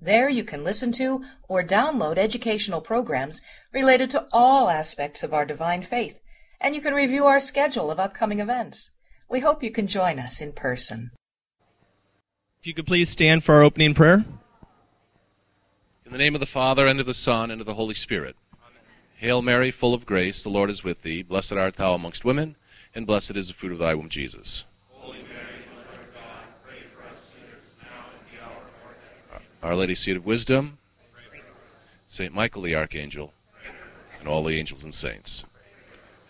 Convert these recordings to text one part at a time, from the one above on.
There you can listen to or download educational programs related to all aspects of our divine faith, and you can review our schedule of upcoming events. We hope you can join us in person. If you could please stand for our opening prayer. In the name of the Father, and of the Son, and of the Holy Spirit. Amen. Hail Mary, full of grace, the Lord is with thee. Blessed art thou amongst women, and blessed is the fruit of thy womb, Jesus. Our Lady, Seat of Wisdom, St. Michael the Archangel, and all the angels and saints.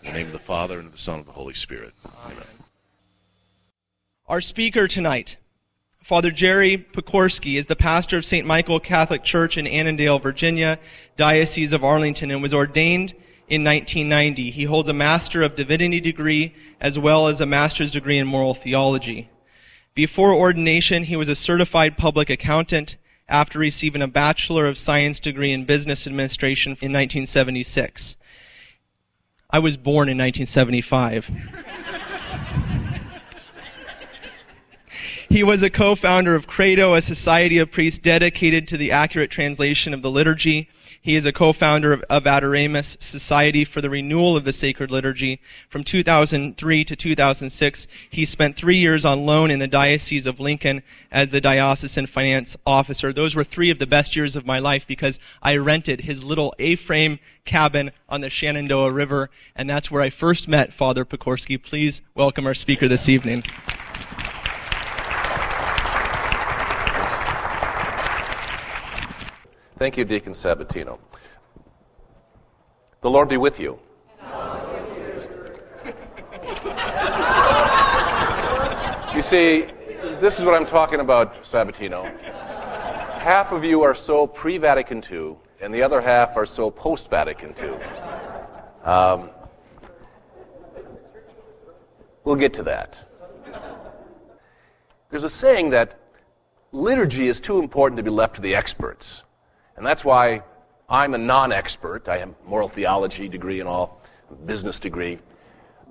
In the name of the Father, and of the Son, and of the Holy Spirit. Amen. Our speaker tonight, Father Jerry Pokorsky, is the pastor of St. Michael Catholic Church in Annandale, Virginia, Diocese of Arlington, and was ordained in 1990. He holds a Master of Divinity degree as well as a Master's degree in Moral Theology. Before ordination, he was a certified public accountant after receiving a Bachelor of Science degree in Business Administration in 1976. I was born in 1975. He was a co-founder of Credo, a society of priests dedicated to the accurate translation of the liturgy. He is a co-founder of, of Adoremus Society for the Renewal of the Sacred Liturgy. From 2003 to 2006, he spent three years on loan in the Diocese of Lincoln as the diocesan finance officer. Those were three of the best years of my life because I rented his little A-frame cabin on the Shenandoah River, and that's where I first met Father Pokorsky. Please welcome our speaker this evening. Thank you, Deacon Sabatino. The Lord be with you. you see, this is what I'm talking about, Sabatino. Half of you are so pre Vatican II, and the other half are so post Vatican II. Um, we'll get to that. There's a saying that liturgy is too important to be left to the experts. And that's why I'm a non expert. I have moral theology degree and all, business degree.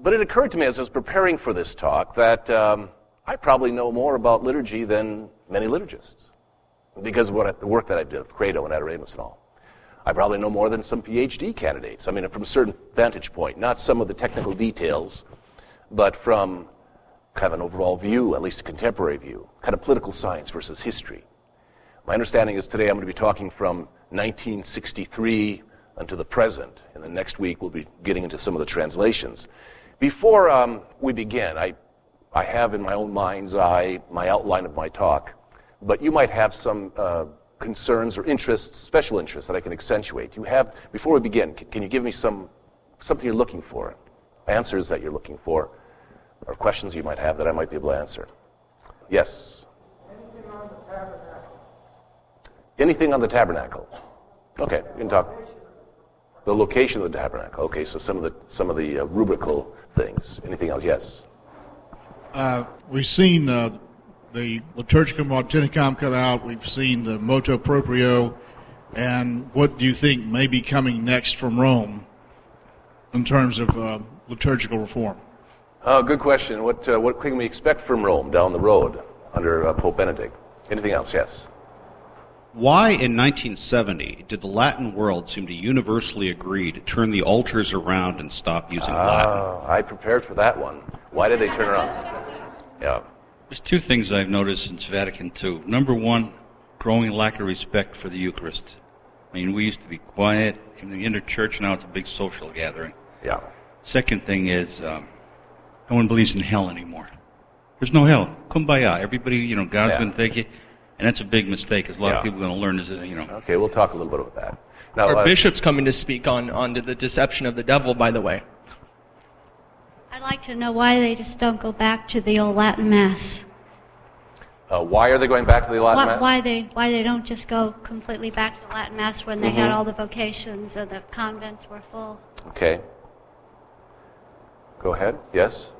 But it occurred to me as I was preparing for this talk that um, I probably know more about liturgy than many liturgists because of what, the work that I did with Credo and Adoremus and all. I probably know more than some PhD candidates. I mean, from a certain vantage point, not some of the technical details, but from kind of an overall view, at least a contemporary view, kind of political science versus history. My understanding is today I'm going to be talking from 1963 until the present, and the next week we'll be getting into some of the translations. Before um, we begin, I, I have in my own mind's eye my outline of my talk, but you might have some uh, concerns or interests, special interests that I can accentuate. You have, before we begin, can, can you give me some, something you're looking for, answers that you're looking for, or questions you might have that I might be able to answer? Yes? Anything on the tabernacle? Okay, you can talk. The location of the tabernacle. Okay, so some of the some of the uh, rubrical things. Anything else? Yes. Uh, we've seen uh, the Liturgiam Authenticam cut out. We've seen the motu proprio, and what do you think may be coming next from Rome in terms of uh, liturgical reform? Uh, good question. What uh, what can we expect from Rome down the road under uh, Pope Benedict? Anything else? Yes. Why in 1970 did the Latin world seem to universally agree to turn the altars around and stop using uh, Latin? I prepared for that one. Why did they turn around? Yeah. There's two things I've noticed since Vatican II. Number one, growing lack of respect for the Eucharist. I mean, we used to be quiet in the inner church, now it's a big social gathering. Yeah. Second thing is, um, no one believes in hell anymore. There's no hell. Kumbaya. Everybody, you know, God's yeah. going to take you. And that's a big mistake, because a lot yeah. of people are going to learn, is, you know. Okay, we'll talk a little bit about that. Now, Our uh, bishop's coming to speak on, on the deception of the devil, by the way. I'd like to know why they just don't go back to the old Latin Mass. Uh, why are they going back to the Latin why, Mass? Why they, why they don't just go completely back to Latin Mass when they mm-hmm. had all the vocations and the convents were full. Okay. Go ahead. Yes?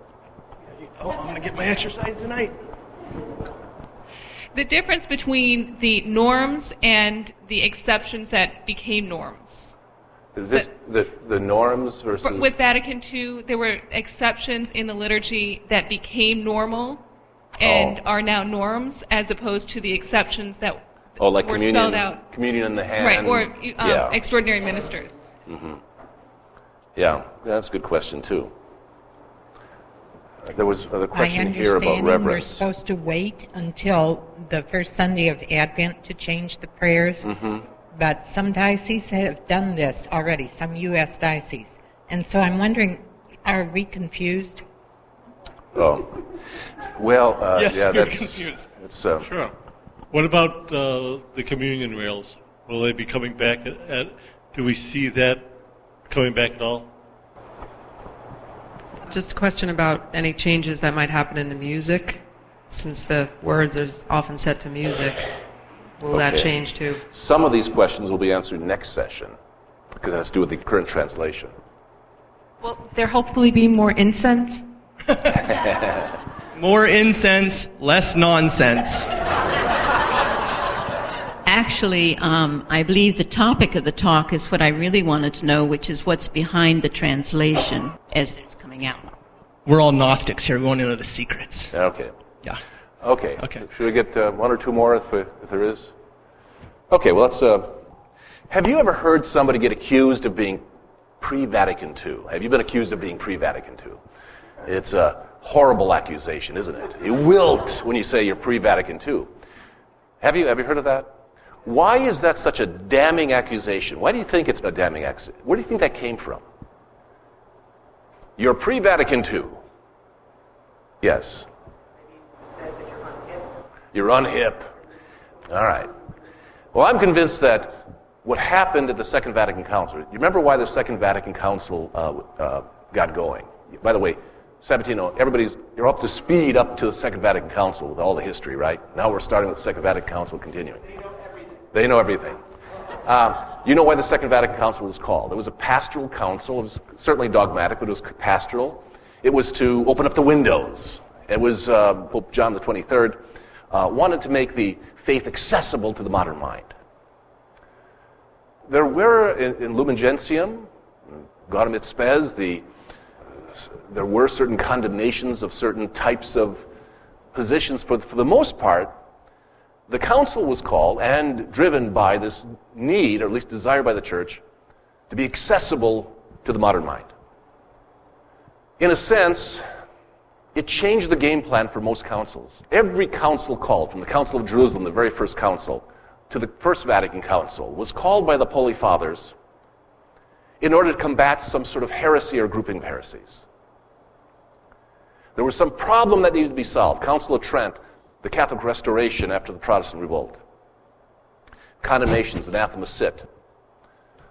Oh, I'm going to get my exercise tonight. The difference between the norms and the exceptions that became norms. Is this the, the norms versus. With Vatican II, there were exceptions in the liturgy that became normal and Oh. are now norms, as opposed to the exceptions that oh, like were communion, spelled out. communion in the hand. Right, or um, yeah. extraordinary ministers. yeah, that's a good question, too. There was a question here about understanding, we're supposed to wait until the first Sunday of Advent to change the prayers. Mm-hmm. But some dioceses have done this already, some U.S. dioceses. And so I'm wondering, are we confused? Oh. Well, uh, Yes, yeah, we were that's. confused. It's, uh, Sure. What about uh, the communion rails? Will they be coming back? At, at, do we see that coming back at all? Just a question about any changes that might happen in the music, since the words are often set to music. Will that change too? Some of these questions will be answered next session because it has to do with the current translation. Will there hopefully be more incense? More incense, less nonsense. Actually, um, I believe the topic of the talk is what I really wanted to know, which is what's behind the translation as it's coming out. We're all Gnostics here. We want to know the secrets. Okay. Yeah. Okay. Okay. Should we get uh, one or two more if, if there is? Okay, well, let's. Uh, have you ever heard somebody get accused of being pre Vatican II? Have you been accused of being pre Vatican II? It's a horrible accusation, isn't it? You wilt when you say you're pre Vatican II. Have you, have you heard of that? Why is that such a damning accusation? Why do you think it's a damning accusation? Where do you think that came from? You're pre Vatican II. Yes. You're unhip. All right. Well, I'm convinced that what happened at the Second Vatican Council, you remember why the Second Vatican Council uh, uh, got going? By the way, Sabatino, everybody's, you're up to speed up to the Second Vatican Council with all the history, right? Now we're starting with the Second Vatican Council continuing. They know everything. Uh, you know why the Second Vatican Council was called? It was a pastoral council. It was certainly dogmatic, but it was pastoral. It was to open up the windows. It was uh, Pope John the 23rd uh, wanted to make the faith accessible to the modern mind. There were in, in Lumen Gentium, Gaudium et Spes, the, there were certain condemnations of certain types of positions. For, for the most part, the council was called and driven by this need, or at least desire by the church, to be accessible to the modern mind. In a sense, it changed the game plan for most councils. Every council called, from the Council of Jerusalem, the very first council, to the First Vatican Council, was called by the Holy Fathers in order to combat some sort of heresy or grouping of heresies. There was some problem that needed to be solved. Council of Trent, the Catholic Restoration after the Protestant Revolt. Condemnations, anathema sit.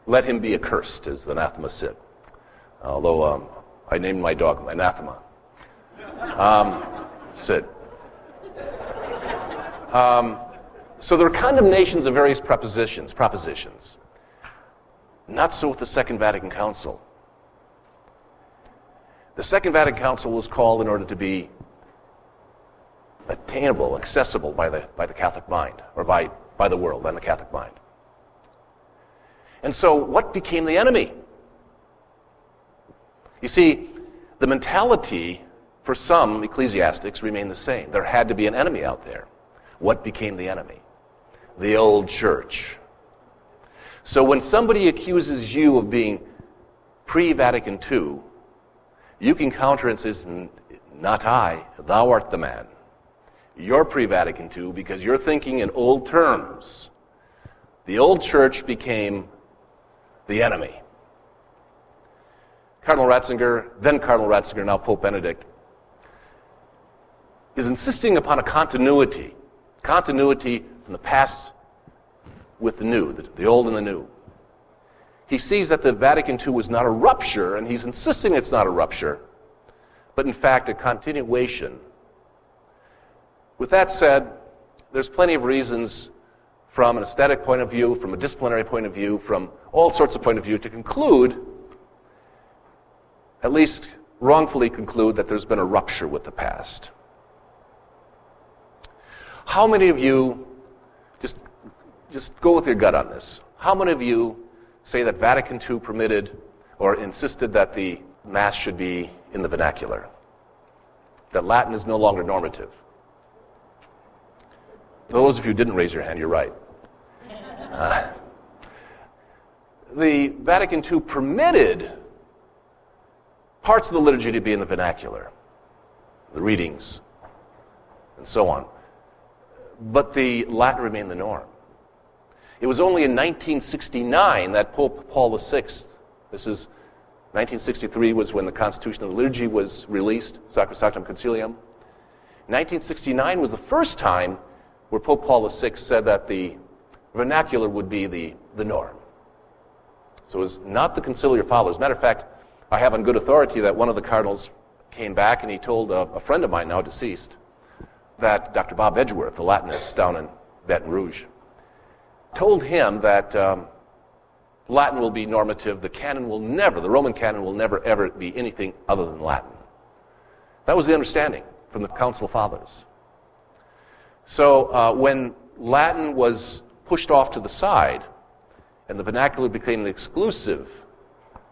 Let him be accursed, is the anathema sit. Although um, I named my dog anathema. Um, sit. Um, so there are condemnations of various propositions, propositions. Not so with the Second Vatican Council. The Second Vatican Council was called in order to be attainable, accessible by the, by the Catholic mind, or by, by the world and the Catholic mind. And so, what became the enemy? You see, the mentality for some ecclesiastics remained the same. There had to be an enemy out there. What became the enemy? The old church. So when somebody accuses you of being pre Vatican II, you can counter and says, Not I, thou art the man. You're pre Vatican II because you're thinking in old terms. The old church became the enemy. Cardinal Ratzinger, then Cardinal Ratzinger, now Pope Benedict, is insisting upon a continuity, continuity from the past with the new, the, the old and the new. He sees that the Vatican II was not a rupture, and he's insisting it's not a rupture, but in fact a continuation. With that said, there's plenty of reasons from an aesthetic point of view, from a disciplinary point of view, from all sorts of point of view to conclude, at least wrongfully conclude that there's been a rupture with the past. How many of you, just, just go with your gut on this, how many of you say that Vatican II permitted or insisted that the Mass should be in the vernacular? That Latin is no longer normative? Those of you who didn't raise your hand, you're right. Uh, the Vatican II permitted parts of the liturgy to be in the vernacular, the readings, and so on. But the Latin remained the norm. It was only in 1969 that Pope Paul VI, this is 1963 was when the Constitution of the Liturgy was released, Sacrosanctum Concilium. 1969 was the first time where Pope Paul VI said that the vernacular would be the, the norm. So it was not the conciliar fathers. Matter of fact, I have on good authority that one of the cardinals came back and he told a, a friend of mine, now deceased, that Dr. Bob Edgeworth, the Latinist down in Baton Rouge, told him that um, Latin will be normative. The canon will never, the Roman canon will never, ever be anything other than Latin. That was the understanding from the Council Fathers. So uh, when Latin was pushed off to the side and the vernacular became the exclusive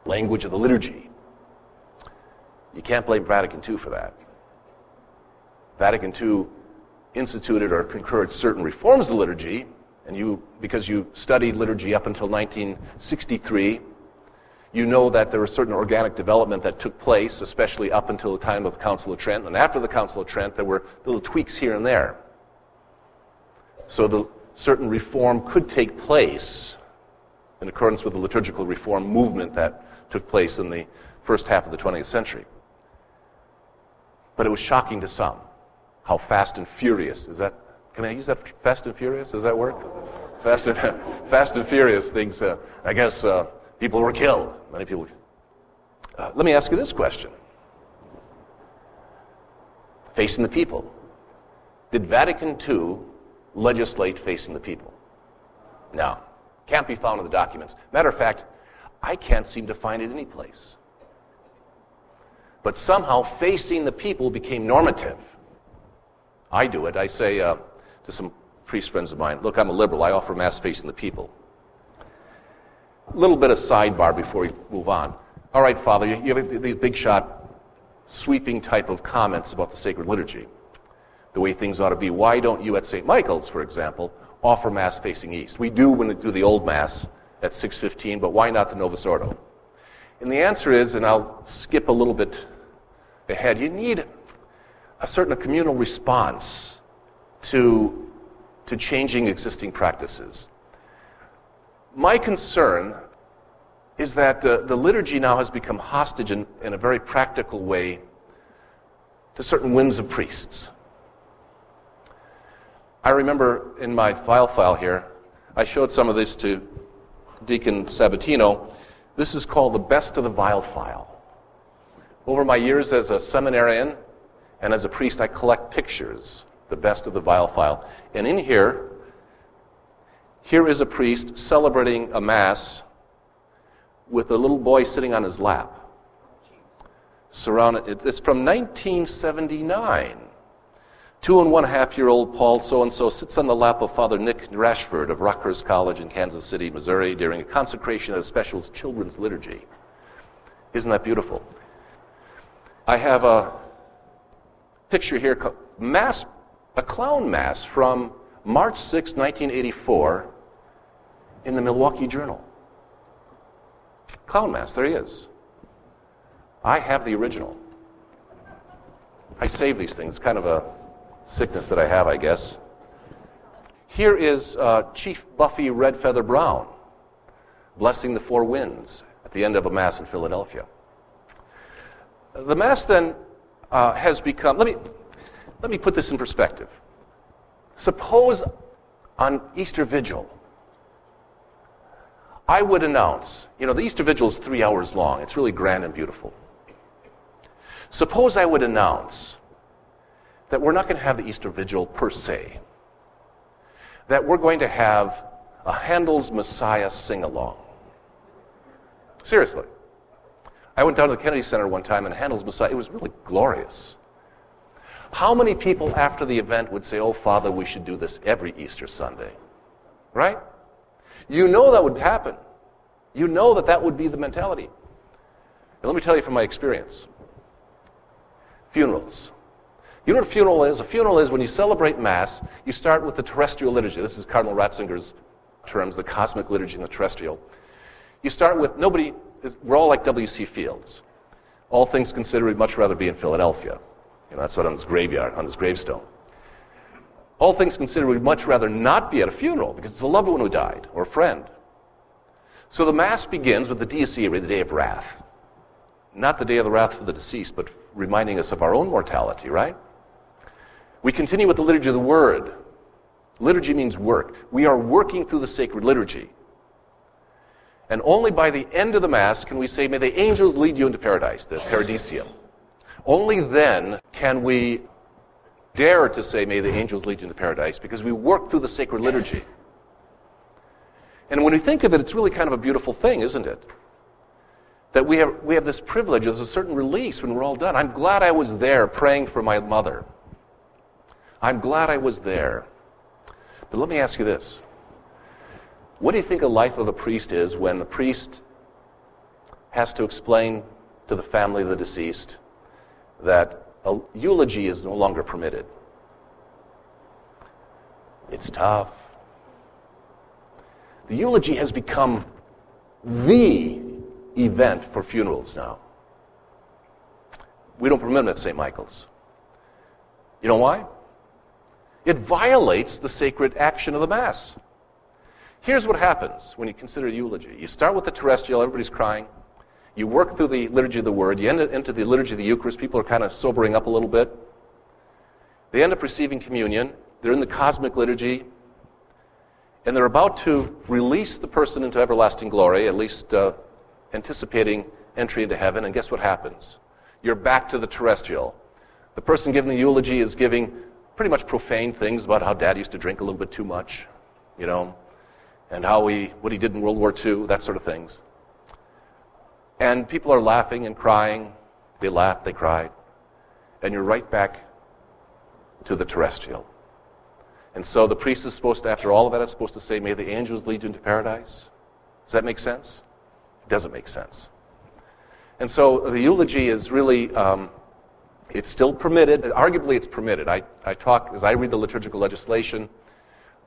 language of the liturgy, you can't blame Vatican II for that. Vatican II instituted or concurred certain reforms of the liturgy, and you, because you studied liturgy up until 1963, you know that there was certain organic development that took place, especially up until the time of the Council of Trent. And after the Council of Trent, there were little tweaks here and there. So the certain reform could take place in accordance with the liturgical reform movement that took place in the first half of the 20th century. But it was shocking to some how fast and furious is that? Can I use that? Fast and furious? Does that work? Fast and, fast and furious things. Uh, I guess uh, people were killed. Many people. Uh, let me ask you this question: Facing the people, did Vatican II legislate facing the people? No, can't be found in the documents. Matter of fact, I can't seem to find it any place. But somehow, facing the people became normative. I do it. I say uh, to some priest friends of mine, Look, I'm a liberal. I offer Mass facing the people. A little bit of sidebar before we move on. All right, Father, you have these big shot, sweeping type of comments about the sacred liturgy, the way things ought to be. Why don't you at St. Michael's, for example, offer Mass facing east? We do when we do the old Mass at 6.15, but why not the Novus Ordo? And the answer is, and I'll skip a little bit ahead, you need a certain communal response to, to changing existing practices. My concern is that uh, the liturgy now has become hostage in, in a very practical way to certain whims of priests. I remember in my file file here, I showed some of this to Deacon Sabatino. This is called the best of the vile file. Over my years as a seminarian, and as a priest, I collect pictures, the best of the vile file. And in here, here is a priest celebrating a Mass with a little boy sitting on his lap. Surrounded, it's from 1979. Two and one half year old Paul so and so sits on the lap of Father Nick Rashford of Rockhurst College in Kansas City, Missouri, during a consecration of a special children's liturgy. Isn't that beautiful? I have a picture here, mass, a clown mass from March 6, 1984, in the Milwaukee Journal. Clown mass, there he is. I have the original. I save these things, It's kind of a sickness that I have, I guess. Here is uh, Chief Buffy Redfeather Brown blessing the four winds at the end of a Mass in Philadelphia. The Mass then uh, has become, let me, let me put this in perspective. Suppose on Easter Vigil, I would announce, you know, the Easter Vigil is three hours long. It's really grand and beautiful. Suppose I would announce that we're not going to have the Easter Vigil per se, that we're going to have a Handel's Messiah sing along. Seriously. I went down to the Kennedy Center one time and Handel's Messiah. It was really glorious. How many people after the event would say, Oh, Father, we should do this every Easter Sunday? Right? You know that would happen. You know that that would be the mentality. And let me tell you from my experience funerals. You know what a funeral is? A funeral is when you celebrate Mass, you start with the terrestrial liturgy. This is Cardinal Ratzinger's terms, the cosmic liturgy and the terrestrial. You start with nobody, is, we're all like W.C. Fields. All things considered, we'd much rather be in Philadelphia. You know, that's what on his graveyard, on his gravestone. All things considered, we'd much rather not be at a funeral because it's a loved one who died or a friend. So the Mass begins with the Dies Irae, the day of wrath. Not the day of the wrath for the deceased, but reminding us of our own mortality, right? We continue with the liturgy of the Word. Liturgy means work. We are working through the sacred liturgy. And only by the end of the Mass can we say, May the angels lead you into paradise, the paradisum. Only then can we dare to say, May the angels lead you into paradise, because we work through the sacred liturgy. And when we think of it, it's really kind of a beautiful thing, isn't it? That we have, we have this privilege, there's a certain release when we're all done. I'm glad I was there praying for my mother. I'm glad I was there. But let me ask you this What do you think a life of a priest is when the priest has to explain to the family of the deceased that a eulogy is no longer permitted? It's tough. The eulogy has become the event for funerals now. We don't permit them at St. Michael's. You know why? It violates the sacred action of the Mass. Here's what happens when you consider the eulogy you start with the terrestrial, everybody's crying. You work through the liturgy of the Word. You end into the liturgy of the Eucharist. People are kind of sobering up a little bit. They end up receiving communion. They're in the cosmic liturgy. And they're about to release the person into everlasting glory, at least uh, anticipating entry into heaven. And guess what happens? You're back to the terrestrial. The person giving the eulogy is giving pretty much profane things about how dad used to drink a little bit too much, you know, and how he, what he did in World War II, that sort of things. And people are laughing and crying. They laughed, they cried. And you're right back to the terrestrial. And so the priest is supposed to, after all of that, is supposed to say, May the angels lead you into paradise. Does that make sense? It doesn't make sense. And so the eulogy is really um, it's still permitted. Arguably, it's permitted. I, I talk, as I read the liturgical legislation,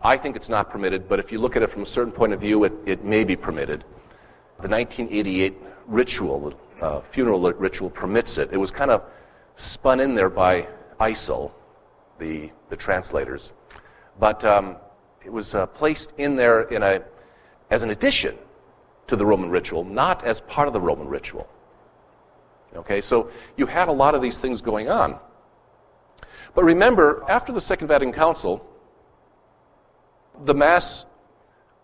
I think it's not permitted, but if you look at it from a certain point of view, it, it may be permitted. The 1988 ritual, uh, funeral ritual, permits it. It was kind of spun in there by ICEL, the, the translators. But um, it was uh, placed in there in a, as an addition to the Roman ritual, not as part of the Roman ritual. Okay, so you had a lot of these things going on. But remember, after the Second Vatican Council, the Mass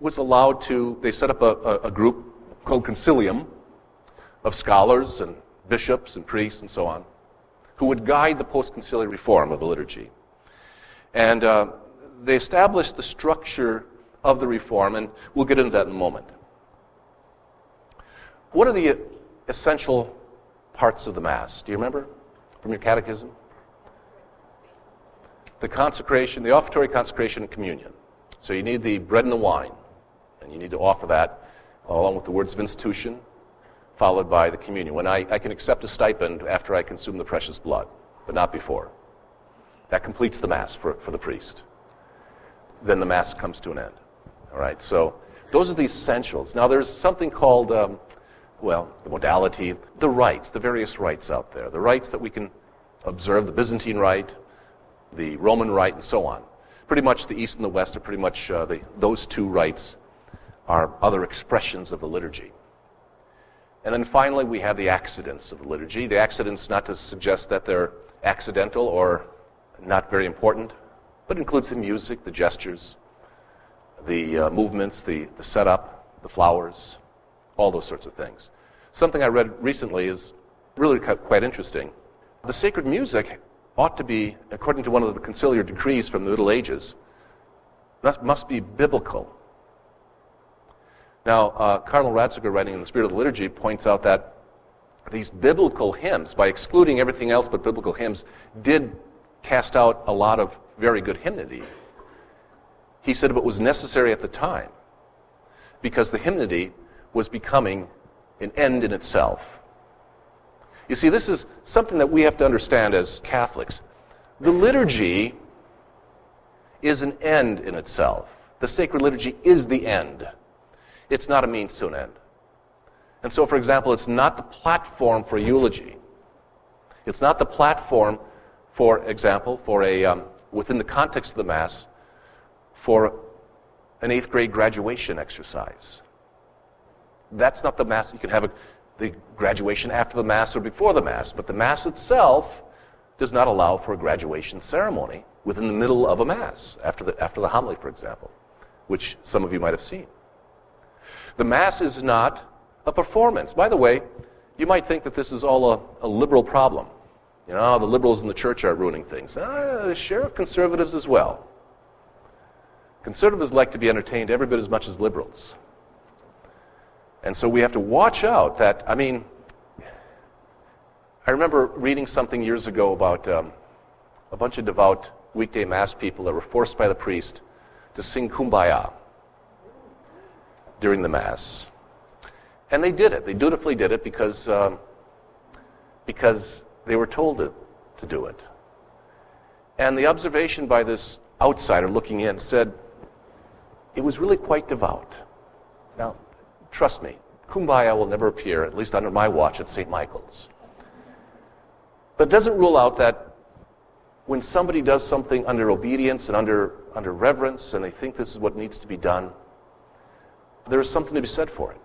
was allowed to, they set up a, a, a group called Concilium of scholars and bishops and priests and so on, who would guide the post conciliar reform of the liturgy. And uh, they established the structure of the reform, and we'll get into that in a moment. What are the essential parts of the Mass. Do you remember from your catechism? The consecration, the offertory consecration and communion. So you need the bread and the wine, and you need to offer that along with the words of institution, followed by the communion. When I, I can accept a stipend after I consume the precious blood, but not before. That completes the Mass for, for the priest. Then the Mass comes to an end. All right, so those are the essentials. Now, there's something called um, well, the modality, the rites, the various rites out there, the rites that we can observe, the Byzantine rite, the Roman rite, and so on. Pretty much the East and the West are pretty much uh, the, those two rites are other expressions of the liturgy. And then finally, we have the accidents of the liturgy. The accidents, not to suggest that they're accidental or not very important, but includes the music, the gestures, the uh, movements, the, the setup, the flowers, all those sorts of things. Something I read recently is really quite interesting. The sacred music ought to be, according to one of the conciliar decrees from the Middle Ages, must be biblical. Now, uh, Cardinal Ratzinger, writing in the Spirit of the Liturgy, points out that these biblical hymns, by excluding everything else but biblical hymns, did cast out a lot of very good hymnody. He said it was necessary at the time because the hymnody was becoming an end in itself. You see, this is something that we have to understand as Catholics. The liturgy is an end in itself. The sacred liturgy is the end. It's not a means to an end. And so, for example, it's not the platform for eulogy. It's not the platform, for example, for a, um, within the context of the Mass, for an eighth grade graduation exercise. That's not the Mass. You can have a, the graduation after the Mass or before the Mass, but the Mass itself does not allow for a graduation ceremony within the middle of a Mass, after the, after the homily, for example, which some of you might have seen. The Mass is not a performance. By the way, you might think that this is all a, a liberal problem. You know, the liberals in the church are ruining things. Uh, share of conservatives as well. Conservatives like to be entertained every bit as much as liberals. And so we have to watch out that, I mean, I remember reading something years ago about um, a bunch of devout weekday mass people that were forced by the priest to sing Kumbaya during the mass. And they did it. They dutifully did it because, um, because they were told to, to do it. And the observation by this outsider looking in said, it was really quite devout. Now, trust me, Kumbaya will never appear, at least under my watch, at St. Michael's. But it doesn't rule out that when somebody does something under obedience and under, under reverence, and they think this is what needs to be done, there is something to be said for it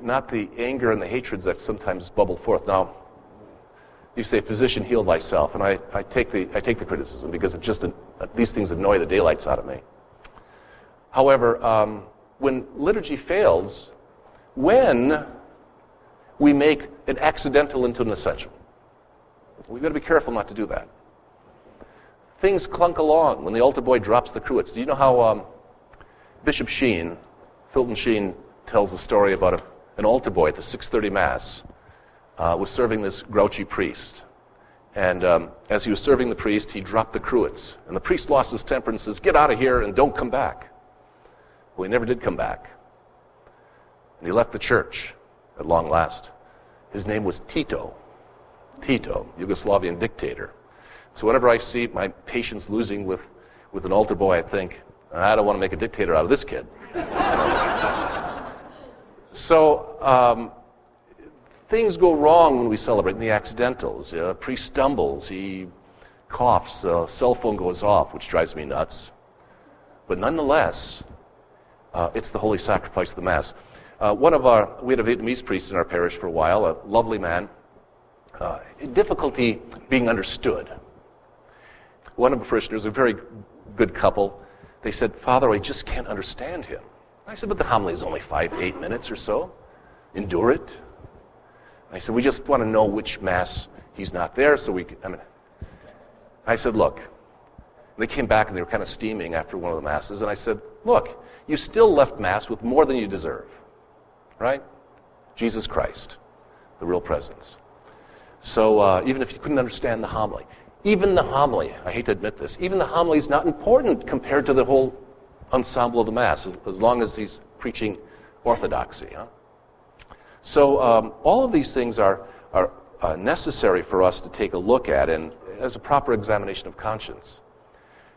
not the anger and the hatreds that sometimes bubble forth. Now, you say, physician, heal thyself. And I, I, take, the, I take the criticism because it just, these things annoy the daylights out of me. However, um, when liturgy fails, when we make an accidental into an essential, we've got to be careful not to do that. Things clunk along when the altar boy drops the cruets. Do you know how um, Bishop Sheen, Fulton Sheen, tells a story about a an altar boy at the 6:30 mass uh, was serving this grouchy priest, and um, as he was serving the priest, he dropped the cruets, and the priest lost his temper and says, "Get out of here and don't come back." Well, he never did come back, and he left the church at long last. His name was Tito, Tito, Yugoslavian dictator. So whenever I see my patience losing with, with an altar boy, I think, I don't want to make a dictator out of this kid. So um, things go wrong when we celebrate in the accidentals. A priest stumbles, he coughs, a cell phone goes off, which drives me nuts. But nonetheless, uh, it's the holy sacrifice of the Mass. Uh, one of our, we had a Vietnamese priest in our parish for a while, a lovely man. Uh, difficulty being understood. One of the parishioners, a very good couple, they said, Father, I just can't understand him. I said, but the homily is only five, eight minutes or so. Endure it. I said, we just want to know which Mass he's not there so we can. I mean, I said, look. And they came back and they were kind of steaming after one of the Masses. And I said, look, you still left Mass with more than you deserve. Right? Jesus Christ, the real presence. So uh, even if you couldn't understand the homily, even the homily, I hate to admit this, even the homily is not important compared to the whole ensemble of the Mass, as, as long as he's preaching orthodoxy. Huh? So um, all of these things are, are uh, necessary for us to take a look at and as a proper examination of conscience.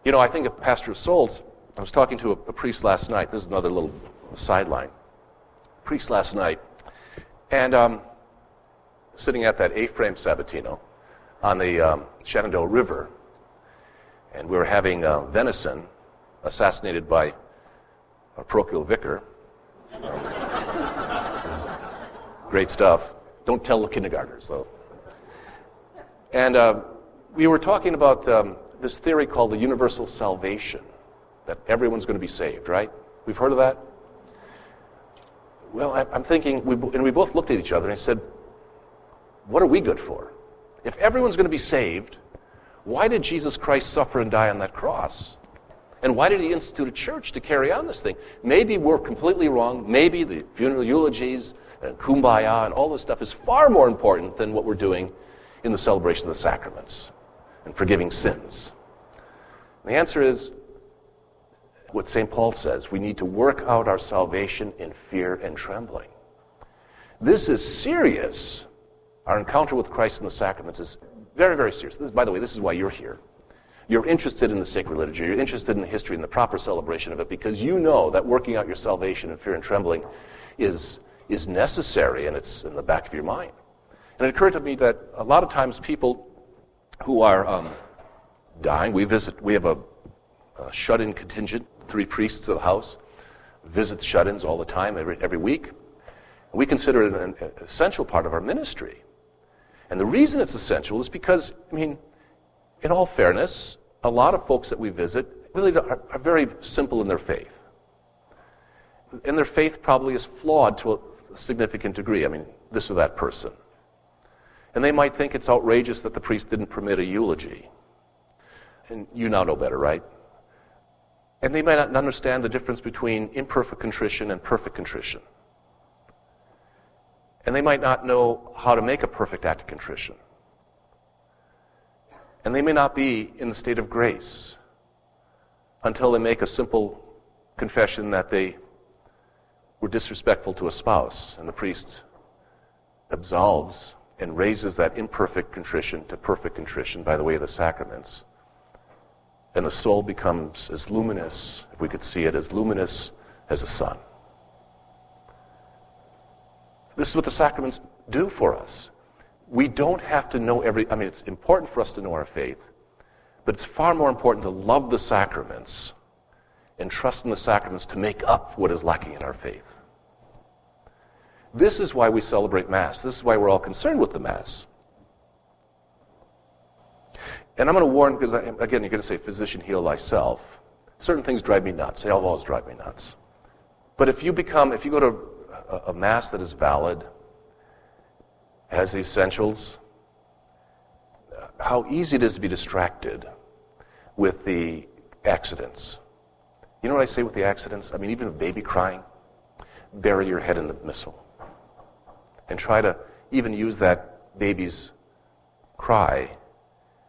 You know, I think a pastor of souls, I was talking to a, a priest last night. This is another little sideline. Priest last night. And um, sitting at that A-frame Sabatino on the um, Shenandoah River. And we were having uh, venison assassinated by a parochial vicar. Great stuff. Don't tell the kindergartners, though. And uh, we were talking about um, this theory called the universal salvation, that everyone's going to be saved, right? We've heard of that? Well, I, am thinking, we, and we both looked at each other and said, what are we good for? If everyone's going to be saved, why did Jesus Christ suffer and die on that cross? And why did he institute a church to carry on this thing? Maybe we're completely wrong. Maybe the funeral eulogies and kumbaya and all this stuff is far more important than what we're doing in the celebration of the sacraments and forgiving sins. And the answer is what St. Paul says we need to work out our salvation in fear and trembling. This is serious. Our encounter with Christ in the sacraments is very, very serious. This, by the way, this is why you're here. You're interested in the sacred liturgy. You're interested in the history and the proper celebration of it because you know that working out your salvation in fear and trembling is, is necessary and it's in the back of your mind. And it occurred to me that a lot of times people who are um, dying, we visit, we have a, a shut in contingent, three priests of the house, visit the shut ins all the time, every, every week. We consider it an, an essential part of our ministry. And the reason it's essential is because, I mean, in all fairness, a lot of folks that we visit really are, are very simple in their faith. And their faith probably is flawed to a significant degree. I mean, this or that person. And they might think it's outrageous that the priest didn't permit a eulogy. And you now know better, right? And they might not understand the difference between imperfect contrition and perfect contrition. And they might not know how to make a perfect act of contrition. And they may not be in the state of grace until they make a simple confession that they were disrespectful to a spouse, and the priest absolves and raises that imperfect contrition to perfect contrition by the way of the sacraments. And the soul becomes as luminous, if we could see it, as luminous as the sun. This is what the sacraments do for us. We don't have to know every, I mean, it's important for us to know our faith, but it's far more important to love the sacraments and trust in the sacraments to make up what is lacking in our faith. This is why we celebrate Mass. This is why we're all concerned with the Mass. And I'm going to warn, because I, again, you're going to say, physician, heal thyself. Certain things drive me nuts. They always drive me nuts. But if you become, if you go to a, a Mass that is valid, has the essentials, how easy it is to be distracted with the accidents. You know what I say with the accidents? I mean, even a baby crying, bury your head in the missal and try to even use that baby's cry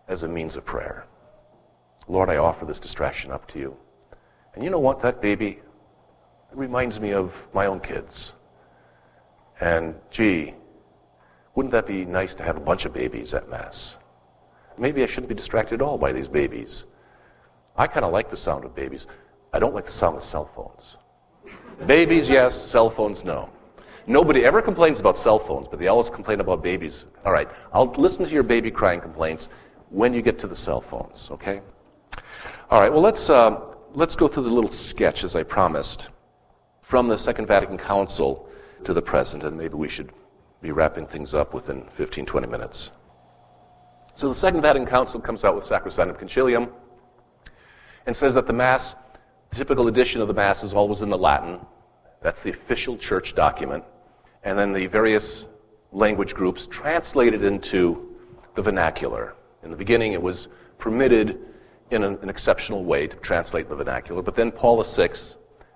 as a means of prayer. Lord, I offer this distraction up to you. And you know what? That baby reminds me of my own kids. And gee, wouldn't that be nice to have a bunch of babies at Mass? Maybe I shouldn't be distracted at all by these babies. I kind of like the sound of babies. I don't like the sound of cell phones. babies, yes. Cell phones, no. Nobody ever complains about cell phones, but they always complain about babies. All right, I'll listen to your baby crying complaints when you get to the cell phones, okay? All right, well, let's, uh, let's go through the little sketch, as I promised, from the Second Vatican Council to the present, and maybe we should be wrapping things up within 15, 20 minutes. So the Second Vatican Council comes out with Sacrosanctum Concilium and says that the Mass, the typical edition of the Mass, is always in the Latin. That's the official church document and then the various language groups translated into the vernacular. In the beginning, it was permitted in an, an exceptional way to translate the vernacular, but then Paul VI,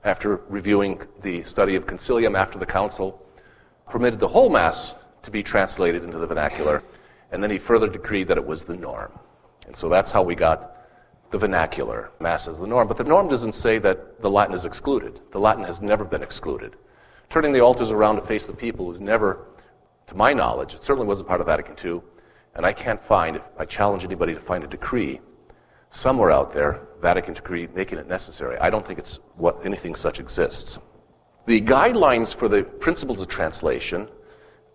after reviewing the study of concilium after the council, permitted the whole Mass to be translated into the vernacular, and then he further decreed that it was the norm. And so that's how we got the vernacular Mass as the norm. But the norm doesn't say that the Latin is excluded. The Latin has never been excluded. Turning the altars around to face the people was never, to my knowledge, it certainly wasn't part of Vatican II, and I can't find, if I challenge anybody to find a decree somewhere out there, Vatican decree making it necessary. I don't think it's what anything such exists. The guidelines for the principles of translation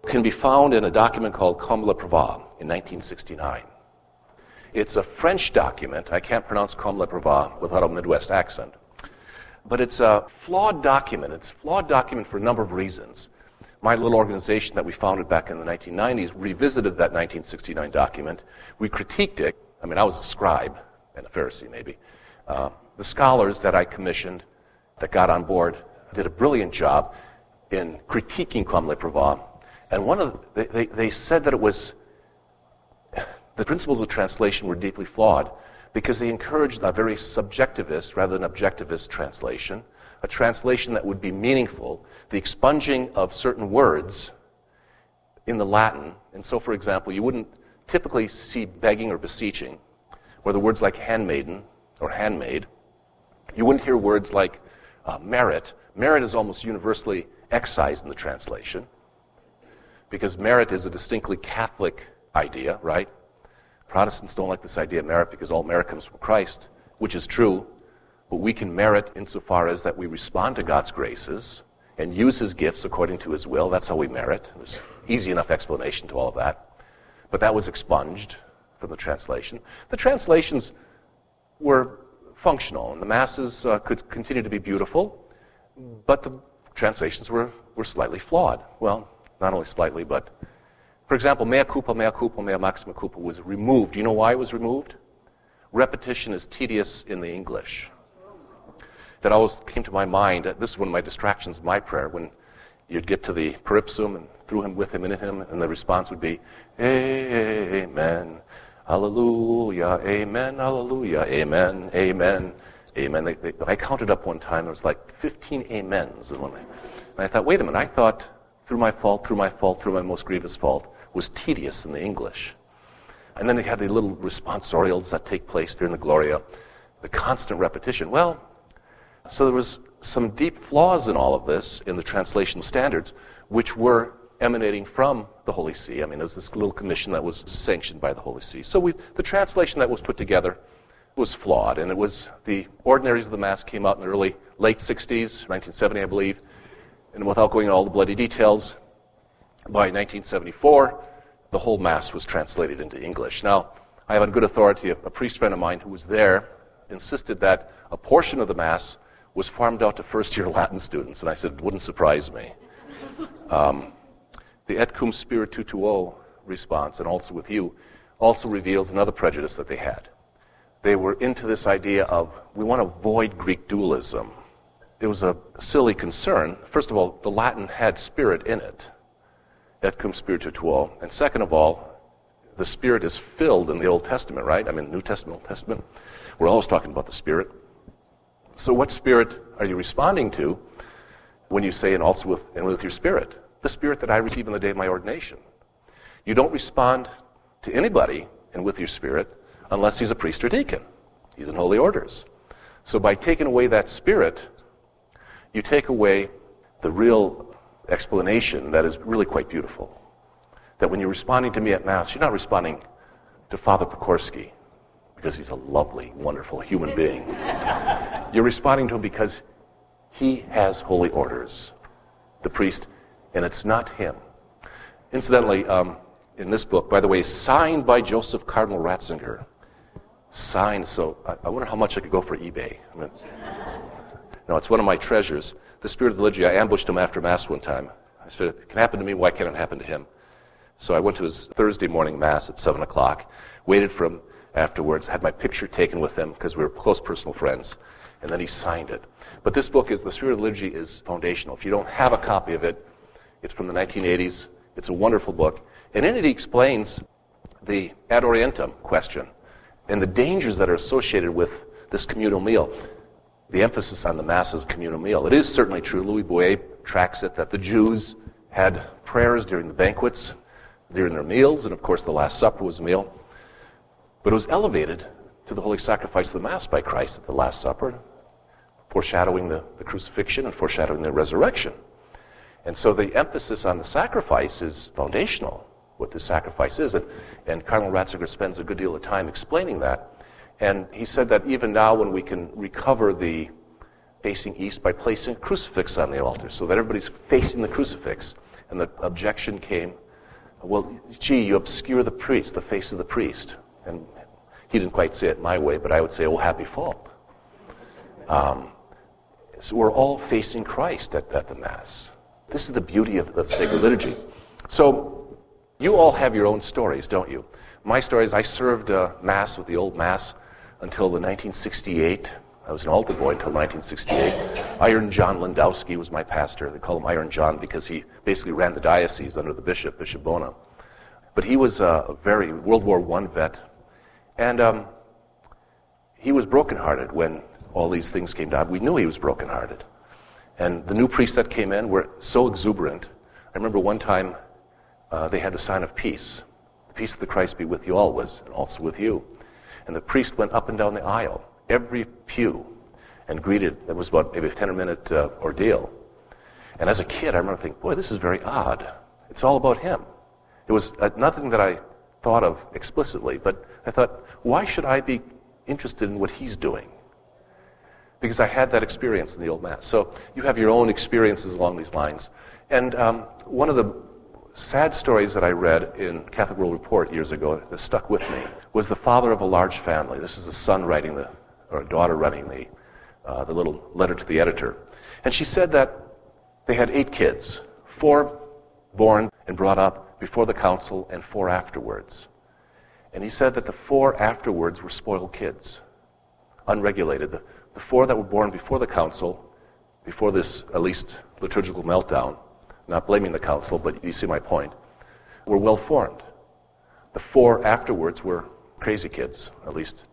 can be found in a document called Comme Prévoit in 1969. It's a French document. I can't pronounce Comme Prévoit without a Midwest accent. But it's a flawed document. It's a flawed document for a number of reasons. My little organization that we founded back in the 1990s revisited that 1969 document. We critiqued it. I mean, I was a scribe and a Pharisee, maybe. Uh, the scholars that I commissioned that got on board did a brilliant job in critiquing Comme le Prévoit. And one of the, they, they said that it was the principles of translation were deeply flawed because they encouraged a very subjectivist rather than objectivist translation, a translation that would be meaningful, the expunging of certain words in the Latin. And so, for example, you wouldn't typically see begging or beseeching, or the words like handmaiden or handmaid. You wouldn't hear words like uh, merit. Merit is almost universally excised in the translation because merit is a distinctly Catholic idea, right? Protestants don't like this idea of merit because all merit comes from Christ, which is true, but we can merit insofar as that we respond to God's graces and use his gifts according to his will. That's how we merit. There's an easy enough explanation to all of that. But that was expunged from the translation. The translations were functional, and the masses uh, could continue to be beautiful, but the translations were, were slightly flawed. Well, not only slightly, but for example, mea culpa, mea culpa, mea maxima culpa was removed. Do you know why it was removed? Repetition is tedious in the English. That always came to my mind. This is one of my distractions in my prayer when you'd get to the Per ipsum and through him, with him, in him, and the response would be, Amen, Hallelujah, Amen, Hallelujah, Amen, Amen, Amen. They, they, I counted up one time, there was like 15 amens. And I thought, wait a minute, I thought through my fault, through my fault, through my most grievous fault was tedious in the English. And then they had the little responsorials that take place during the Gloria, the constant repetition. Well, so there was some deep flaws in all of this in the translation standards, which were emanating from the Holy See. I mean, it was this little commission that was sanctioned by the Holy See. So we, the translation that was put together was flawed, and it was the ordinaries of the Mass came out in the early, late 60s, 1970, I believe, and without going into all the bloody details, by 1974, the whole Mass was translated into English. Now, I have on good authority a, a priest friend of mine who was there insisted that a portion of the Mass was farmed out to first year Latin students, and I said, it wouldn't surprise me. Um, the et cum spiritu tuo response, and also with you, also reveals another prejudice that they had. They were into this idea of we want to avoid Greek dualism. It was a silly concern. First of all, the Latin had spirit in it, et cum spiritu tuo. And second of all, the Spirit is filled in the Old Testament, right? I mean, New Testament, Old Testament. We're always talking about the Spirit. So, what Spirit are you responding to when you say, and also with, and with your Spirit? The Spirit that I receive in the day of my ordination. You don't respond to anybody and with your Spirit unless he's a priest or deacon. He's in holy orders. So, by taking away that Spirit, you take away the real explanation that is really quite beautiful. That when you're responding to me at Mass, you're not responding to Father Pokorsky because he's a lovely, wonderful human being. you're responding to him because he has holy orders, the priest, and it's not him. Incidentally, um, in this book, by the way, signed by Joseph Cardinal Ratzinger. Signed, so I, I wonder how much I could go for eBay. I mean, no, it's one of my treasures. The Spirit of the Liturgy, I ambushed him after Mass one time. I said, it can happen to me, why can't it happen to him? So I went to his Thursday morning Mass at 7 o'clock, waited for him afterwards, had my picture taken with him because we were close personal friends, and then he signed it. But this book is, The Spirit of the Liturgy is foundational. If you don't have a copy of it, it's from the 1980s. It's a wonderful book. And in it, he explains the ad orientem question and the dangers that are associated with this communal meal the emphasis on the Mass as a communal meal. It is certainly true, Louis Bouyer tracks it, that the Jews had prayers during the banquets, during their meals, and of course the Last Supper was a meal. But it was elevated to the holy sacrifice of the Mass by Christ at the Last Supper, foreshadowing the, the crucifixion and foreshadowing the resurrection. And so the emphasis on the sacrifice is foundational, what the sacrifice is. And, and Cardinal Ratzinger spends a good deal of time explaining that. And he said that even now, when we can recover the facing east by placing a crucifix on the altar so that everybody's facing the crucifix, and the objection came, well, gee, you obscure the priest, the face of the priest. And he didn't quite say it my way, but I would say, oh, happy fault. Um, so we're all facing Christ at, at the Mass. This is the beauty of the sacred liturgy. So you all have your own stories, don't you? My story is I served uh, Mass with the old Mass until the 1968. I was an altar boy until 1968. Iron John Landowski was my pastor. They call him Iron John because he basically ran the diocese under the bishop, Bishop Bona. But he was a very World War I vet. And um, he was brokenhearted when all these things came down. We knew he was brokenhearted. And the new priests that came in were so exuberant. I remember one time uh, they had the sign of peace. The peace of the Christ be with you always, and also with you. And the priest went up and down the aisle, every pew, and greeted. It was about maybe a 10 minute uh, ordeal. And as a kid, I remember thinking, boy, this is very odd. It's all about him. It was uh, nothing that I thought of explicitly, but I thought, why should I be interested in what he's doing? Because I had that experience in the old Mass. So you have your own experiences along these lines. And um, one of the sad stories that I read in Catholic World Report years ago that stuck with me was the father of a large family. This is a son writing the, or a daughter writing the, uh, the little letter to the editor. And she said that they had eight kids, four born and brought up before the council and four afterwards. And he said that the four afterwards were spoiled kids, unregulated. The, the four that were born before the council, before this at least liturgical meltdown, not blaming the council, but you see my point, were well formed. The four afterwards were crazy kids, at least,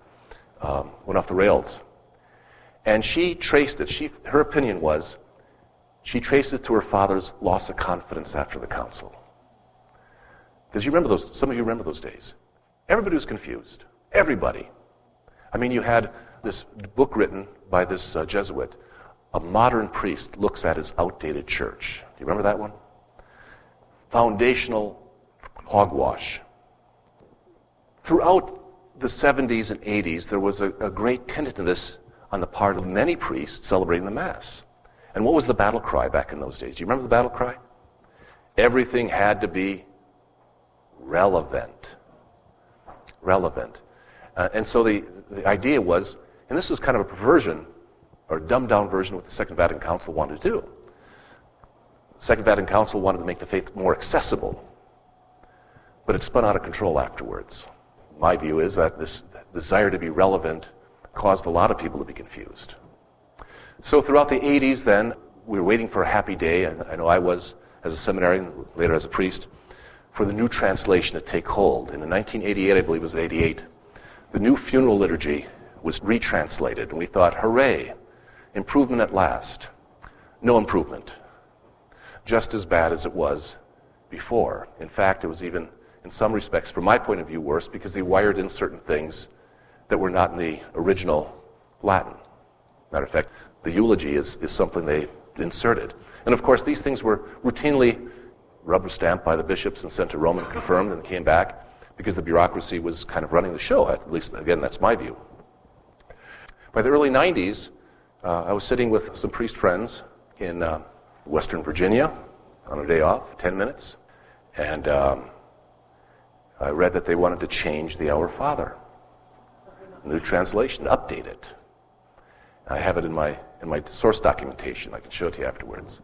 um, went off the rails. And she traced it. She, her opinion was she traced it to her father's loss of confidence after the council. Because you remember those, some of you remember those days. Everybody was confused. Everybody. I mean, you had this book written by this uh, Jesuit. A modern priest looks at his outdated church. Do you remember that one? Foundational hogwash. Throughout the 70s and 80s, there was a, a great tentativeness on the part of many priests celebrating the Mass. And what was the battle cry back in those days? Do you remember the battle cry? Everything had to be relevant. Relevant. Uh, and so the, the idea was, and this was kind of a perversion or dumbed down version of what the Second Vatican Council wanted to do. The Second Vatican Council wanted to make the faith more accessible, but it spun out of control afterwards. My view is that this desire to be relevant caused a lot of people to be confused. So throughout the 80s, then, we were waiting for a happy day, and I know I was as a seminarian, later as a priest, for the new translation to take hold. In 1988, I believe it was 88, the new funeral liturgy was retranslated, and we thought, hooray, improvement at last. No improvement. Just as bad as it was before. In fact, it was even, in some respects, from my point of view, worse because they wired in certain things that were not in the original Latin. Matter of fact, the eulogy is, is something they inserted. And of course, these things were routinely rubber stamped by the bishops and sent to Rome and confirmed and came back because the bureaucracy was kind of running the show. At least, again, that's my view. By the early 90s, uh, I was sitting with some priest friends in uh, Western Virginia on a day off, 10 minutes, and um, I read that they wanted to change the Our Father. New translation, update it. I have it in my, in my source documentation. I can show it to you afterwards.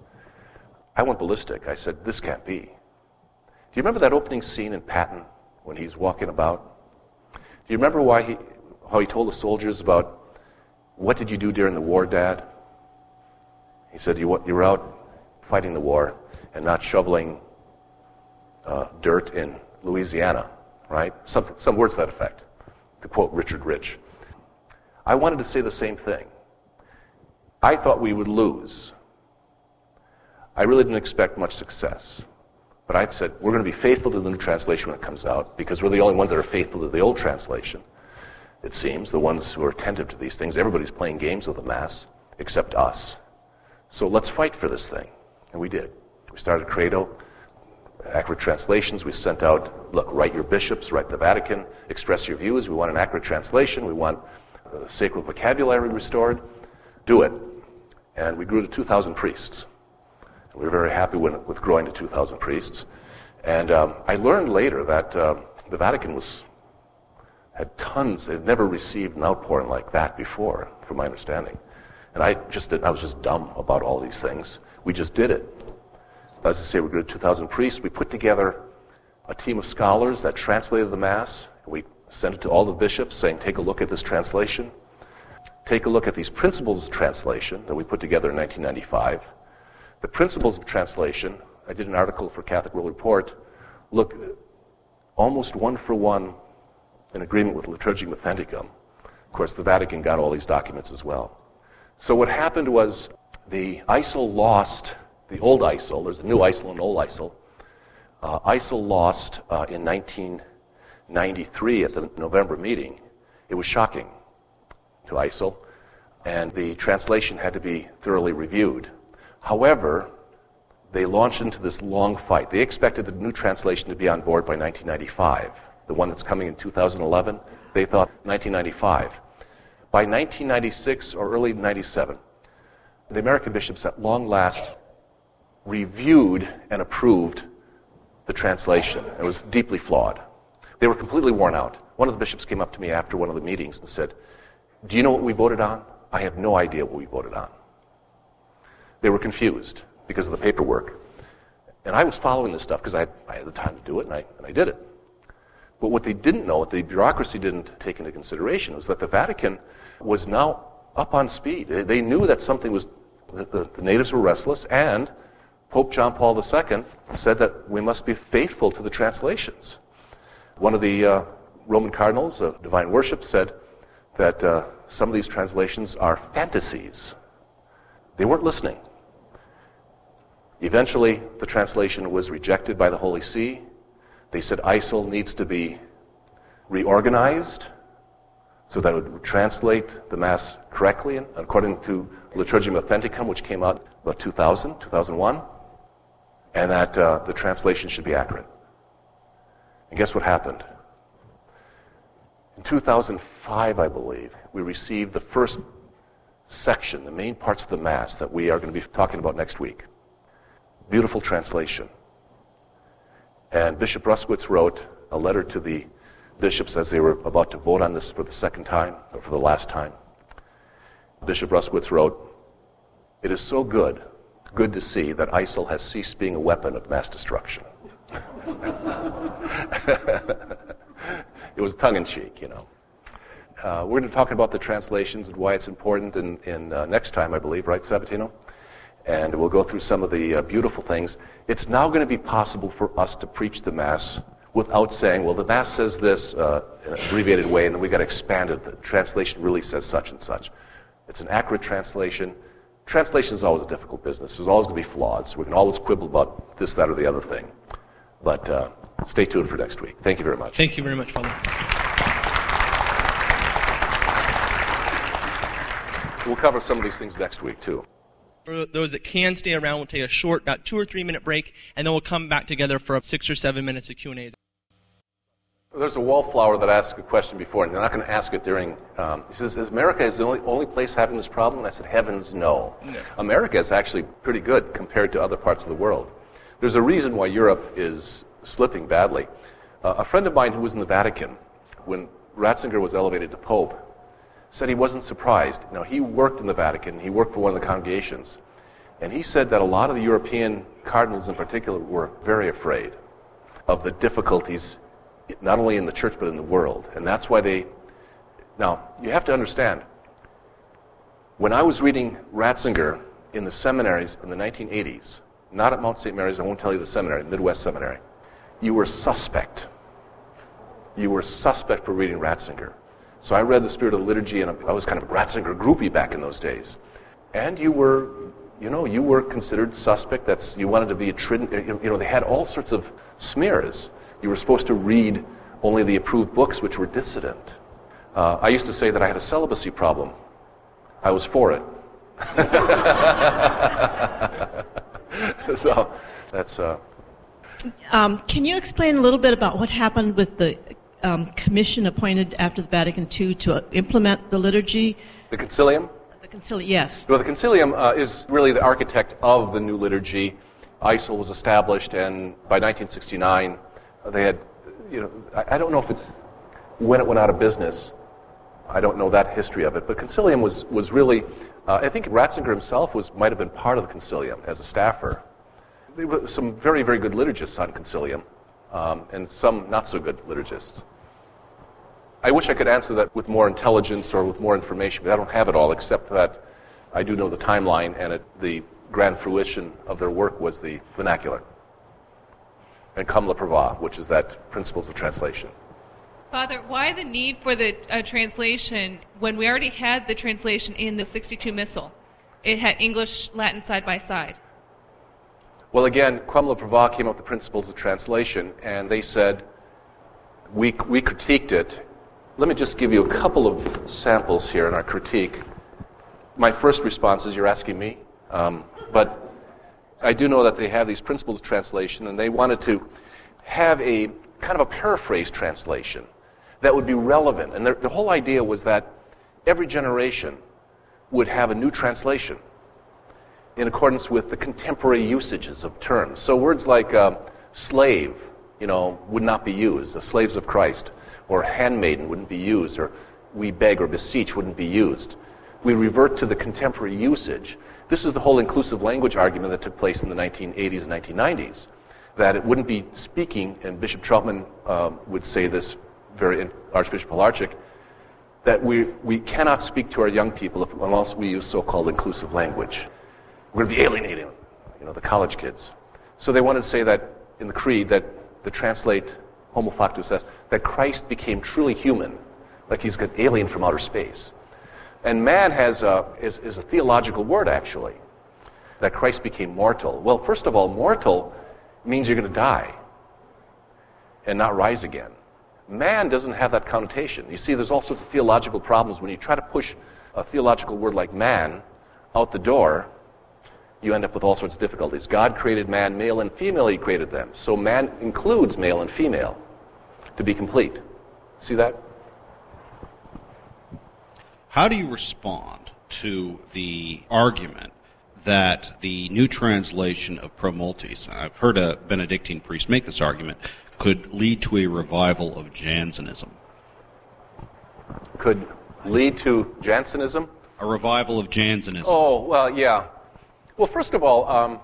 I went ballistic. I said, This can't be. Do you remember that opening scene in Patton when he's walking about? Do you remember why he, how he told the soldiers about what did you do during the war, Dad? He said, You, you were out fighting the war and not shoveling uh, dirt in Louisiana, right? Some, some words to that effect, to quote Richard Rich. I wanted to say the same thing. I thought we would lose I really didn't expect much success. But I said, we're going to be faithful to the new translation when it comes out because we're the only ones that are faithful to the old translation, it seems, the ones who are attentive to these things. Everybody's playing games with the Mass except us. So let's fight for this thing. And we did. We started Credo, accurate translations. We sent out, look, write your bishops, write the Vatican, express your views. We want an accurate translation. We want the sacred vocabulary restored. Do it. And we grew to 2,000 priests. We were very happy when, with growing to 2,000 priests. And um, I learned later that uh, the Vatican was had tons. It never received an outpouring like that before, from my understanding. And I just did, I was just dumb about all these things. We just did it. As I say, we to 2,000 priests. We put together a team of scholars that translated the Mass. We sent it to all the bishops, saying, "Take a look at this translation. Take a look at these principles of translation that we put together in 1995." The principles of translation, I did an article for Catholic World Report, look almost one for one in agreement with Liturgiam Authenticam. Of course, the Vatican got all these documents as well. So what happened was the ICEL lost, the old ICEL, there's a new ICEL and old ICEL. Uh, ICEL lost uh, in 1993 at the November meeting. It was shocking to ICEL, and the translation had to be thoroughly reviewed. However, they launched into this long fight. They expected the new translation to be on board by 1995. The one that's coming in 2011, they thought 1995. By 1996 or early 97, the American bishops at long last reviewed and approved the translation. It was deeply flawed. They were completely worn out. One of the bishops came up to me after one of the meetings and said, Do you know what we voted on? I have no idea what we voted on. They were confused because of the paperwork. And I was following this stuff because I, I, had the time to do it, and I, and I did it. But what they didn't know, what the bureaucracy didn't take into consideration, was that the Vatican was now up on speed. They, knew that something was, that the, the natives were restless, and Pope John Paul II said that we must be faithful to the translations. One of the uh, Roman cardinals of divine worship said that uh, some of these translations are fantasies. They weren't listening. Eventually, the translation was rejected by the Holy See. They said ICEL needs to be reorganized so that it would translate the Mass correctly, according to Liturgiam Authenticam, which came out about 2000, 2001, and that uh, the translation should be accurate. And guess what happened? In 2005, I believe, we received the first section, the main parts of the Mass that we are going to be talking about next week. Beautiful translation. And Bishop Bruskewitz wrote a letter to the bishops as they were about to vote on this for the second time, or for the last time. Bishop Bruskewitz wrote, It is so good, good to see that ICEL has ceased being a weapon of mass destruction. it was tongue in cheek, you know. Uh, we're going to talk about the translations and why it's important in, in uh, next time, I believe, right, Sabatino? And we'll go through some of the uh, beautiful things. It's now going to be possible for us to preach the Mass without saying, well, the Mass says this uh, in an abbreviated way, and then we've got to expand it. The translation really says such and such. It's an accurate translation. Translation is always a difficult business. There's always going to be flaws. We can always quibble about this, that, or the other thing. But uh, stay tuned for next week. Thank you very much. Thank you very much, Father. We'll cover some of these things next week, too. For those that can stay around, we'll take a short, about two or three minute break, and then we'll come back together for six or seven minutes of Q&As. There's a wallflower that asked a question before, and they're not going to ask it during. Um, he says, "Is America is the only, only place having this problem?" And I said, "Heavens, no. no. America is actually pretty good compared to other parts of the world. There's a reason why Europe is slipping badly. Uh, a friend of mine who was in the Vatican when Ratzinger was elevated to pope said he wasn't surprised. Now, he worked in the Vatican, he worked for one of the congregations, and he said that a lot of the European cardinals in particular were very afraid of the difficulties, not only in the church, but in the world. And that's why they. Now, you have to understand, when I was reading Ratzinger in the seminaries in the 1980s, not at Mount St. Mary's, I won't tell you the seminary, Midwest Seminary, you were suspect. You were suspect for reading Ratzinger. So I read the Spirit of Liturgy, and I was kind of a Ratzinger groupie back in those days. And you were, you know, you were considered suspect. That's you wanted to be a trid. You know, they had all sorts of smears. You were supposed to read only the approved books, which were dissident. Uh, I used to say that I had a celibacy problem. I was for it. so that's. Uh, um, can you explain a little bit about what happened with the um, commission appointed after the Vatican II to implement the liturgy. The Concilium? The Concilium, yes. Well, the Concilium uh, is really the architect of the new liturgy. ICEL was established, and by 1969, they had, you know, I, I don't know if it's when it went out of business. I don't know that history of it, but Concilium was, was really, uh, I think Ratzinger himself was, might have been part of the Concilium as a staffer. There were some very, very good liturgists on Concilium, um, and some not so good liturgists. I wish I could answer that with more intelligence or with more information, but I don't have it all, except that I do know the timeline, and it, the grand fruition of their work was the vernacular. And comme le prévoit, which is that principles of translation. Father, why the need for the uh, translation when we already had the translation in the 62 Missal? It had English, Latin side by side. Well, again, Comme le Prévoit came up with the principles of translation, and they said, we, we critiqued it. Let me just give you a couple of samples here in our critique. My first response is, you're asking me? Um, but I do know that they have these principles of translation, and they wanted to have a kind of a paraphrase translation that would be relevant. And the, whole idea was that every generation would have a new translation in accordance with the contemporary usages of terms. So words like uh, slave, you know, would not be used. The slaves of Christ, or handmaiden wouldn't be used, or we beg or beseech wouldn't be used. We revert to the contemporary usage. This is the whole inclusive language argument that took place in the 1980s and 1990s. That it wouldn't be speaking, and Bishop Trautman uh, would say this very Archbishop Pilarczyk, that we, we cannot speak to our young people if, unless we use so-called inclusive language. We're going to be alienating, you know, the college kids. So they wanted to say that in the creed that the translate homo factus says that Christ became truly human, like he's an alien from outer space. And man has a, is, is a theological word actually, that Christ became mortal. Well, first of all, mortal means you're going to die and not rise again. Man doesn't have that connotation. You see, there's all sorts of theological problems when you try to push a theological word like man out the door. You end up with all sorts of difficulties. God created man, male and female, He created them. So man includes male and female to be complete. See that? How do you respond to the argument that the new translation of Pro Multis, I've heard a Benedictine priest make this argument, could lead to a revival of Jansenism? Could lead to Jansenism? A revival of Jansenism. Oh, well, yeah. Well, first of all, um,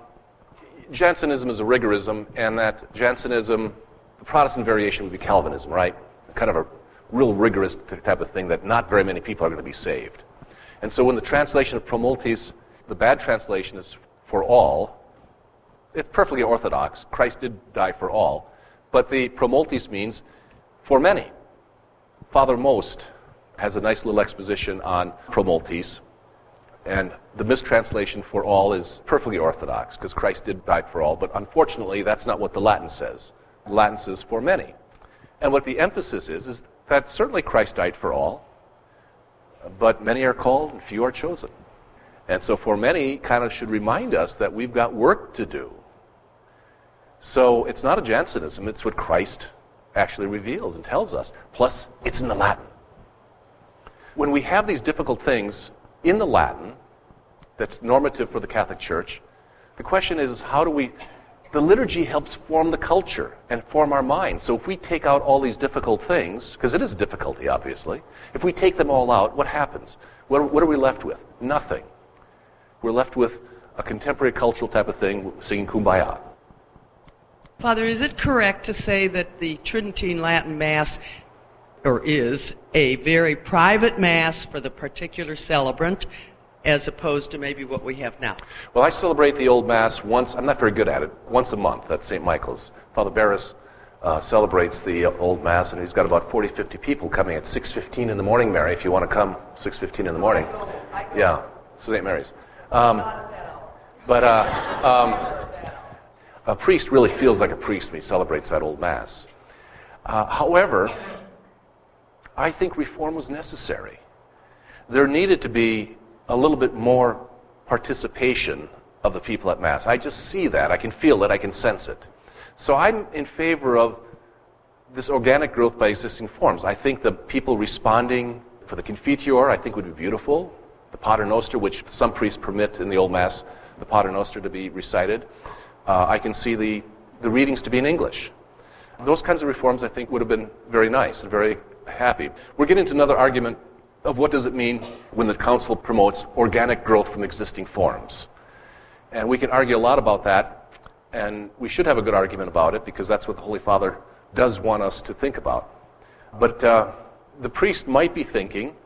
Jansenism is a rigorism, and that Jansenism, the Protestant variation would be Calvinism, right? Kind of a real rigorous type of thing that not very many people are going to be saved. And so when the translation of Pro Multis, the bad translation is for all, it's perfectly orthodox. Christ did die for all. But the Pro Multis means for many. Father Most has a nice little exposition on Pro Multis. And the mistranslation for all is perfectly orthodox because Christ did die for all. But unfortunately, that's not what the Latin says. The Latin says for many. And what the emphasis is, is that certainly Christ died for all, but many are called and few are chosen. And so for many kind of should remind us that we've got work to do. So it's not a Jansenism, it's what Christ actually reveals and tells us. Plus, it's in the Latin. When we have these difficult things in the Latin, that's normative for the Catholic Church, the question is, is how do we. The liturgy helps form the culture and form our minds. So if we take out all these difficult things, because it is difficulty, obviously, if we take them all out, what happens? What, what are we left with? Nothing. We're left with a contemporary cultural type of thing, singing kumbaya. Father, is it correct to say that the Tridentine Latin Mass, or is, a very private Mass for the particular celebrant, as opposed to maybe what we have now? Well, I celebrate the Old Mass once, I'm not very good at it, once a month at St. Michael's. Father Barris uh, celebrates the Old Mass, and he's got about 40, 50 people coming at 6.15 in the morning, Mary, if you want to come 6.15 in the morning. Yeah, St. Mary's. Um, but, uh, um, a priest really feels like a priest when he celebrates that old Mass. Uh, however, I think reform was necessary. There needed to be a little bit more participation of the people at Mass. I just see that. I can feel it. I can sense it. So I'm in favor of this organic growth by existing forms. I think the people responding for the Confiteor, I think would be beautiful. The Pater Noster, which some priests permit in the Old Mass, the Pater Noster to be recited. Uh, I can see the, the readings to be in English. Those kinds of reforms, I think, would have been very nice and very happy. We're getting to another argument of what does it mean when the council promotes organic growth from existing forms. And we can argue a lot about that, and we should have a good argument about it because that's what the Holy Father does want us to think about. But uh, the priest might be thinking,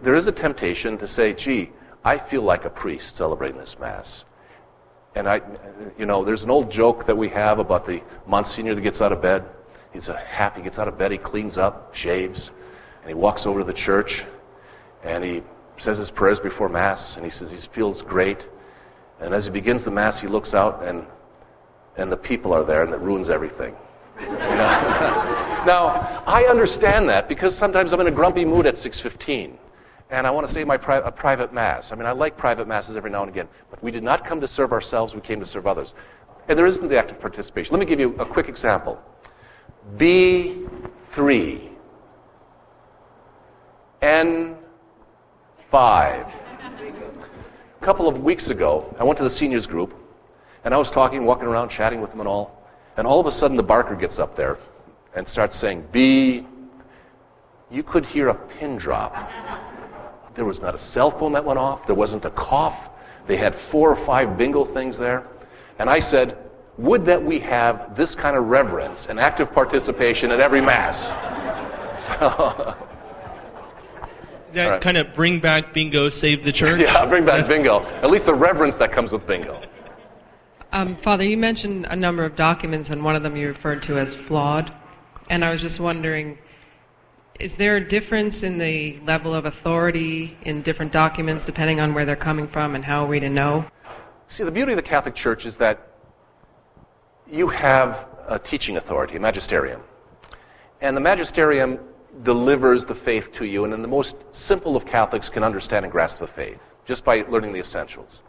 there is a temptation to say, gee, I feel like a priest celebrating this Mass. And I, you know, there's an old joke that we have about the Monsignor that gets out of bed. He's a happy, he gets out of bed, he cleans up, shaves, and he walks over to the church and he says his prayers before Mass and he says he feels great. And as he begins the Mass, he looks out and, and the people are there and that ruins everything. now, I understand that because sometimes I'm in a grumpy mood at 6:15 and I want to say my pri- a private mass. I mean, I like private masses every now and again, but we did not come to serve ourselves, we came to serve others. And there isn't the active participation. Let me give you a quick example. B3 N5 a couple of weeks ago, I went to the seniors group, and I was talking, walking around, chatting with them and all. And all of a sudden, the barker gets up there and starts saying, B. You could hear a pin drop. There was not a cell phone that went off, there wasn't a cough. They had four or five bingo things there. And I said, Would that we have this kind of reverence and active participation at every Mass? So. Is that right. kind of bring back bingo, save the church? yeah, bring back bingo. At least the reverence that comes with bingo. Um, Father, you mentioned a number of documents, and one of them you referred to as flawed. And I was just wondering is there a difference in the level of authority in different documents depending on where they're coming from, and how are we to know? See, the beauty of the Catholic Church is that you have a teaching authority, a magisterium. And the magisterium delivers the faith to you, and then the most simple of Catholics can understand and grasp the faith just by learning the essentials.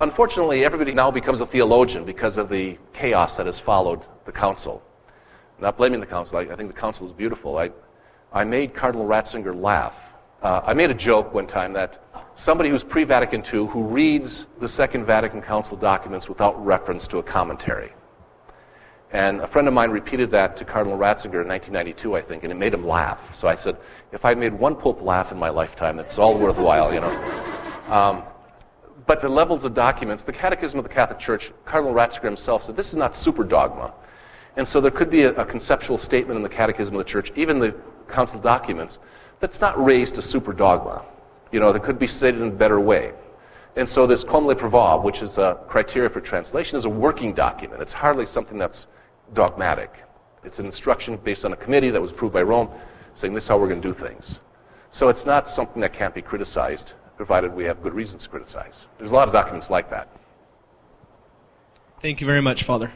Unfortunately, everybody now becomes a theologian because of the chaos that has followed the council. I'm not blaming the council. I, I, think the council is beautiful. I, I made Cardinal Ratzinger laugh. Uh, I made a joke one time that somebody who's pre Vatican II who reads the Second Vatican Council documents without reference to a commentary. And a friend of mine repeated that to Cardinal Ratzinger in 1992, I think, and it made him laugh. So I said, if I made one pope laugh in my lifetime, it's all worthwhile, you know. Um, but the levels of documents, the Catechism of the Catholic Church, Cardinal Ratzinger himself said this is not super dogma. And so there could be a, a conceptual statement in the Catechism of the Church, even the council documents, that's not raised to super dogma. You know, that could be stated in a better way. And so this Comme le Prévoit, which is a criteria for translation, is a working document. It's hardly something that's dogmatic. It's an instruction based on a committee that was approved by Rome saying this is how we're going to do things. So it's not something that can't be criticized, provided we have good reasons to criticize. There's a lot of documents like that. Thank you very much, Father.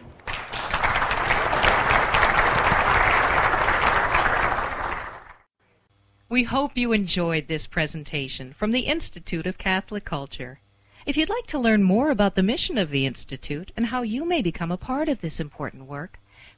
We hope you enjoyed this presentation from the Institute of Catholic Culture. If you'd like to learn more about the mission of the Institute and how you may become a part of this important work,